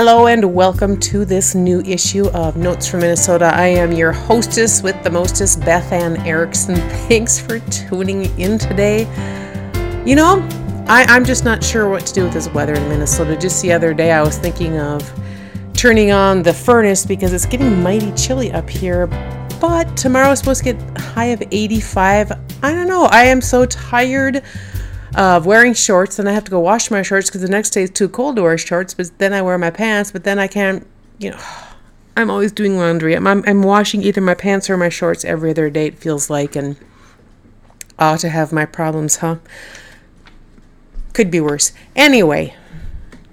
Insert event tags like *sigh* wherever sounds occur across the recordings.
Hello and welcome to this new issue of Notes from Minnesota. I am your hostess with the mostest, Beth Ann Erickson. Thanks for tuning in today. You know, I, I'm just not sure what to do with this weather in Minnesota. Just the other day, I was thinking of turning on the furnace because it's getting mighty chilly up here. But tomorrow is supposed to get high of 85. I don't know. I am so tired of wearing shorts, and I have to go wash my shorts because the next day it's too cold to wear shorts. But then I wear my pants, but then I can't, you know. *sighs* I'm always doing laundry. I'm, I'm, I'm washing either my pants or my shorts every other day, it feels like, and ought to have my problems, huh? Could be worse. Anyway,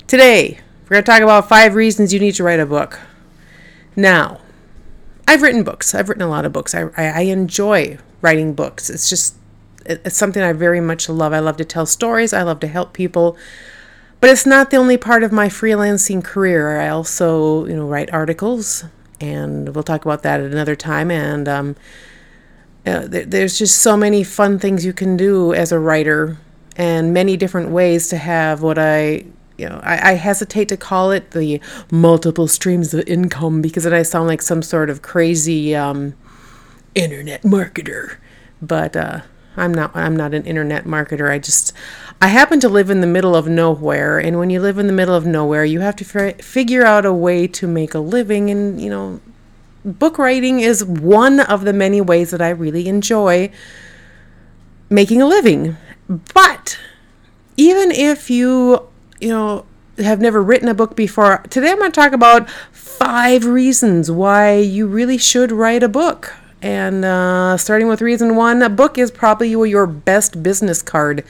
today we're going to talk about five reasons you need to write a book. Now, I've written books. I've written a lot of books. I, I, I enjoy writing books. It's just it's something I very much love. I love to tell stories. I love to help people. But it's not the only part of my freelancing career. I also, you know, write articles, and we'll talk about that at another time. And um, uh, there, there's just so many fun things you can do as a writer, and many different ways to have what I, you know, I, I hesitate to call it the multiple streams of income because then I sound like some sort of crazy um, internet marketer. But uh, I'm not I'm not an internet marketer. I just I happen to live in the middle of nowhere and when you live in the middle of nowhere, you have to f- figure out a way to make a living and you know book writing is one of the many ways that I really enjoy making a living. But even if you, you know, have never written a book before, today I'm going to talk about five reasons why you really should write a book. And uh, starting with reason one, a book is probably your best business card.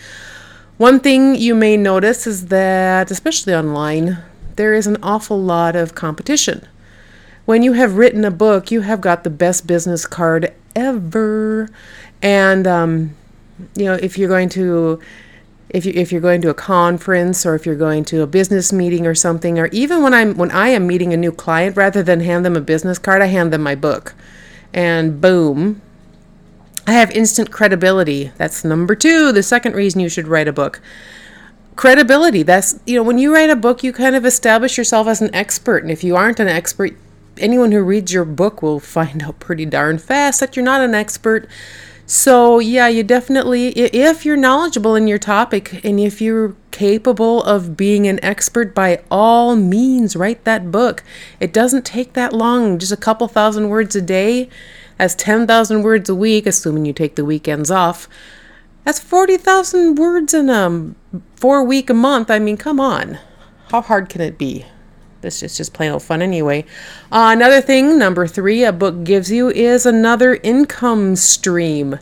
One thing you may notice is that, especially online, there is an awful lot of competition. When you have written a book, you have got the best business card ever. And, um, you know, if you're going to if you if you're going to a conference or if you're going to a business meeting or something or even when I'm when I am meeting a new client rather than hand them a business card I hand them my book and boom, I have instant credibility. That's number two, the second reason you should write a book. Credibility. That's, you know, when you write a book, you kind of establish yourself as an expert. And if you aren't an expert, anyone who reads your book will *laughs* find out pretty darn fast that you're not an expert. So, yeah, you definitely, if you're knowledgeable in your topic and if you're capable of being an expert, by all means, write that book. It doesn't take that long, just a couple thousand words a day. That's 10,000 words a week, assuming you take the weekends off. That's 40,000 words in a four week a month. I mean, come on. How hard can it be? This is just plain old fun anyway. Uh, another thing, number three, a book gives you is another income stream.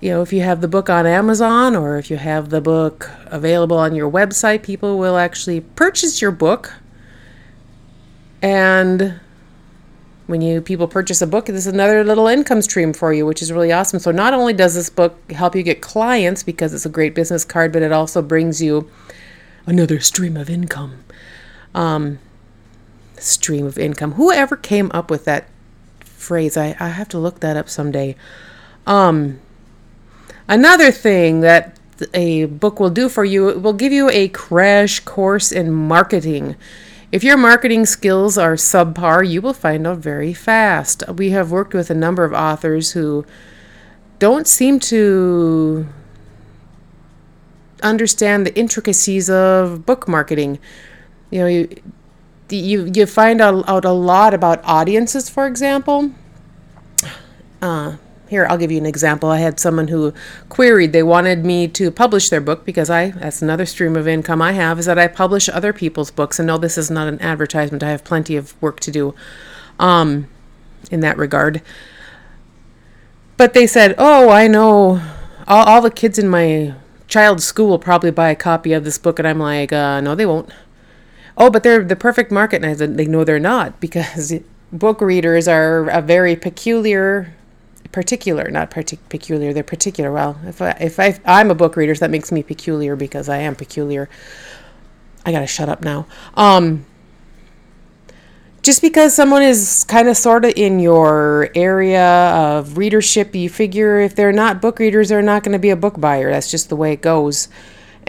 You know, if you have the book on Amazon or if you have the book available on your website, people will actually purchase your book. And when you people purchase a book, this is another little income stream for you, which is really awesome. So not only does this book help you get clients because it's a great business card, but it also brings you another stream of income um, stream of income. Whoever came up with that phrase, I, I have to look that up someday. Um, another thing that a book will do for you, it will give you a crash course in marketing. If your marketing skills are subpar, you will find out very fast. We have worked with a number of authors who don't seem to understand the intricacies of book marketing you know you you you find out, a lot about audiences for example. Uh, here i'll give you an example. I had someone who queried they wanted me to publish their book because i that's another stream of income i have is that i publish other people's books. And no this is not an advertisement. I have plenty of work to do um, in that regard. But they said oh i know. All, all the kids in my child's school will probably buy a copy of this book. And i'm like uh, no they won't oh, but they're the perfect market. And I said, they know they're not because *laughs* book readers are a very peculiar, particular, not partic- peculiar, they're particular. Well, if, I, if I, I'm a book reader, so that makes me peculiar because I am peculiar. I gotta shut up now. Um, just because someone is kind of sort of in your area of readership, you figure if they're not book readers, they're not going to be a book buyer. That's just the way it goes.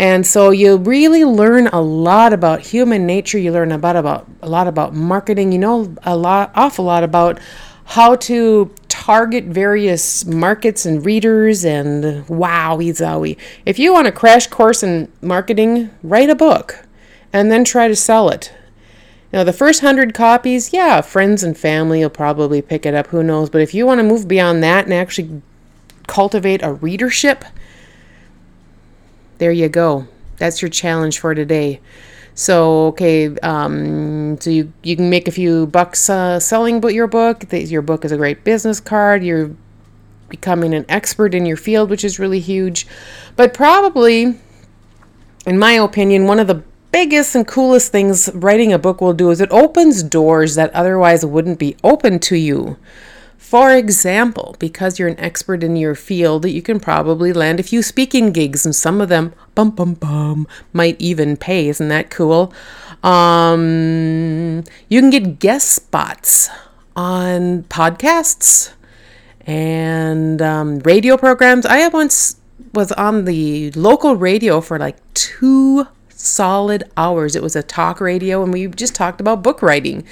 And so you really learn a lot about human nature. You learn about about a lot about marketing. You know a lot, awful lot about how to target various markets and readers. And wowie zowie! If you want a crash course in marketing, write a book, and then try to sell it. Now, the first hundred copies, yeah, friends and family will probably pick it up. Who knows? But if you want to move beyond that and actually cultivate a readership, there you go. That's your challenge for today. So okay, um, so you you can make a few bucks uh, selling your book. Your book is a great business card. You're becoming an expert in your field, which is really huge. But probably, in my opinion, one of the biggest and coolest things writing a book will do is it opens doors that otherwise wouldn't be open to you. For example, because you're an expert in your field, you can probably land a few speaking gigs, and some of them, bum bum bum, might even pay. Isn't that cool? Um, you can get guest spots on podcasts and um, radio programs. I once was on the local radio for like two solid hours. It was a talk radio, and we just talked about book writing.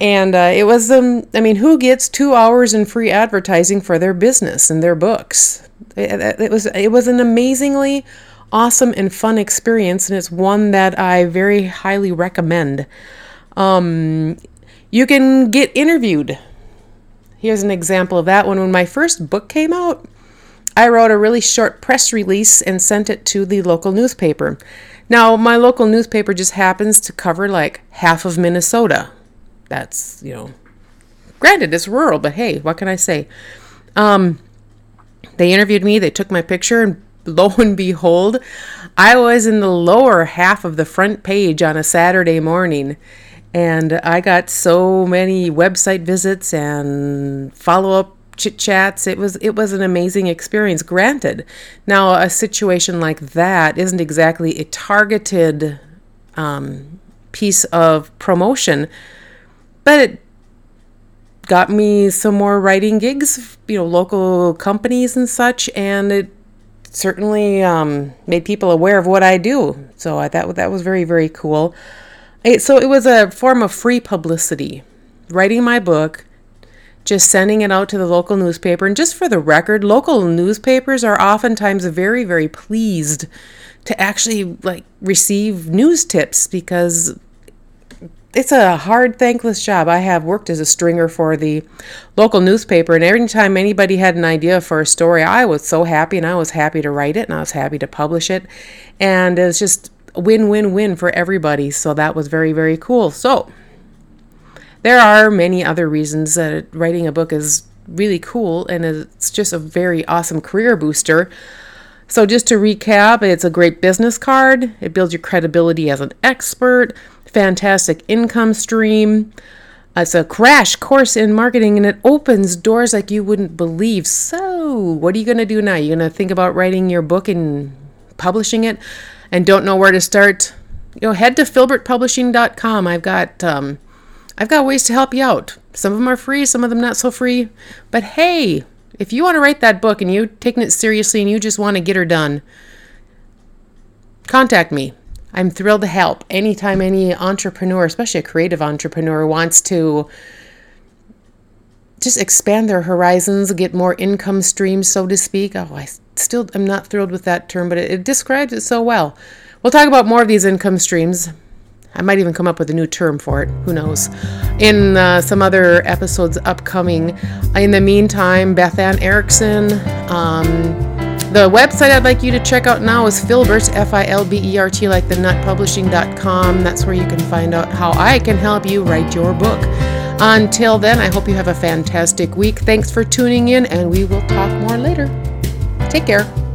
And uh, it was, um, I mean, who gets two hours in free advertising for their business and their books? It, it was, it was an amazingly awesome and fun experience, and it's one that I very highly recommend. Um, you can get interviewed. Here's an example of that one. When my first book came out, I wrote a really short press release and sent it to the local newspaper. Now, my local newspaper just happens to cover like half of Minnesota. That's, you know, granted, it's rural, but hey, what can I say? Um, they interviewed me, they took my picture, and lo and behold, I was in the lower half of the front page on a Saturday morning. And I got so many website visits and follow up chit chats. It was it was an amazing experience. Granted, now a situation like that isn't exactly a targeted um, piece of promotion, but it got me some more writing gigs, you know, local companies and such, and it certainly um, made people aware of what I do. So I thought that was very very cool. So it was a form of free publicity. Writing my book just sending it out to the local newspaper. And just for the record, local newspapers are oftentimes very, very pleased to actually like receive news tips because it's a hard, thankless job. I have worked as a stringer for the local newspaper, and every time anybody had an idea for a story, I was so happy, and I was happy to write it, and I was happy to publish it, and it was just win, win, win for everybody. So that was very, very cool. So there are many other reasons that writing a book is really cool and it's just a very awesome career booster. So, just to recap, it's a great business card, it builds your credibility as an expert, fantastic income stream. It's a crash course in marketing and it opens doors like you wouldn't believe. So, what are you going to do now? You're going to think about writing your book and publishing it and don't know where to start? You know, head to filbertpublishing.com. I've got um, I've got ways to help you out. Some of them are free, some of them not so free. But hey, if you want to write that book and you're taking it seriously and you just want to get her done, contact me. I'm thrilled to help. Anytime any entrepreneur, especially a creative entrepreneur, wants to just expand their horizons, get more income streams, so to speak. Oh, I still am not thrilled with that term, but it, it describes it so well. We'll talk about more of these income streams I might even come up with a new term for it. Who knows? In uh, some other episodes upcoming. In the meantime, Beth Ann Erickson. Um, the website I'd like you to check out now is Filbert, F I L B E R T, like the nutpublishing.com. That's where you can find out how I can help you write your book. Until then, I hope you have a fantastic week. Thanks for tuning in, and we will talk more later. Take care.